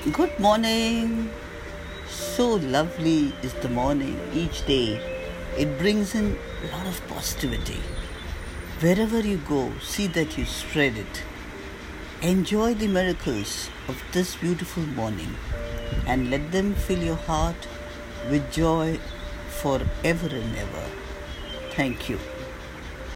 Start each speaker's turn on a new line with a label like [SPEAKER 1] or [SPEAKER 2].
[SPEAKER 1] Good morning. So lovely is the morning each day. It brings in a lot of positivity. Wherever you go, see that you spread it. Enjoy the miracles of this beautiful morning and let them fill your heart with joy forever and ever. Thank you.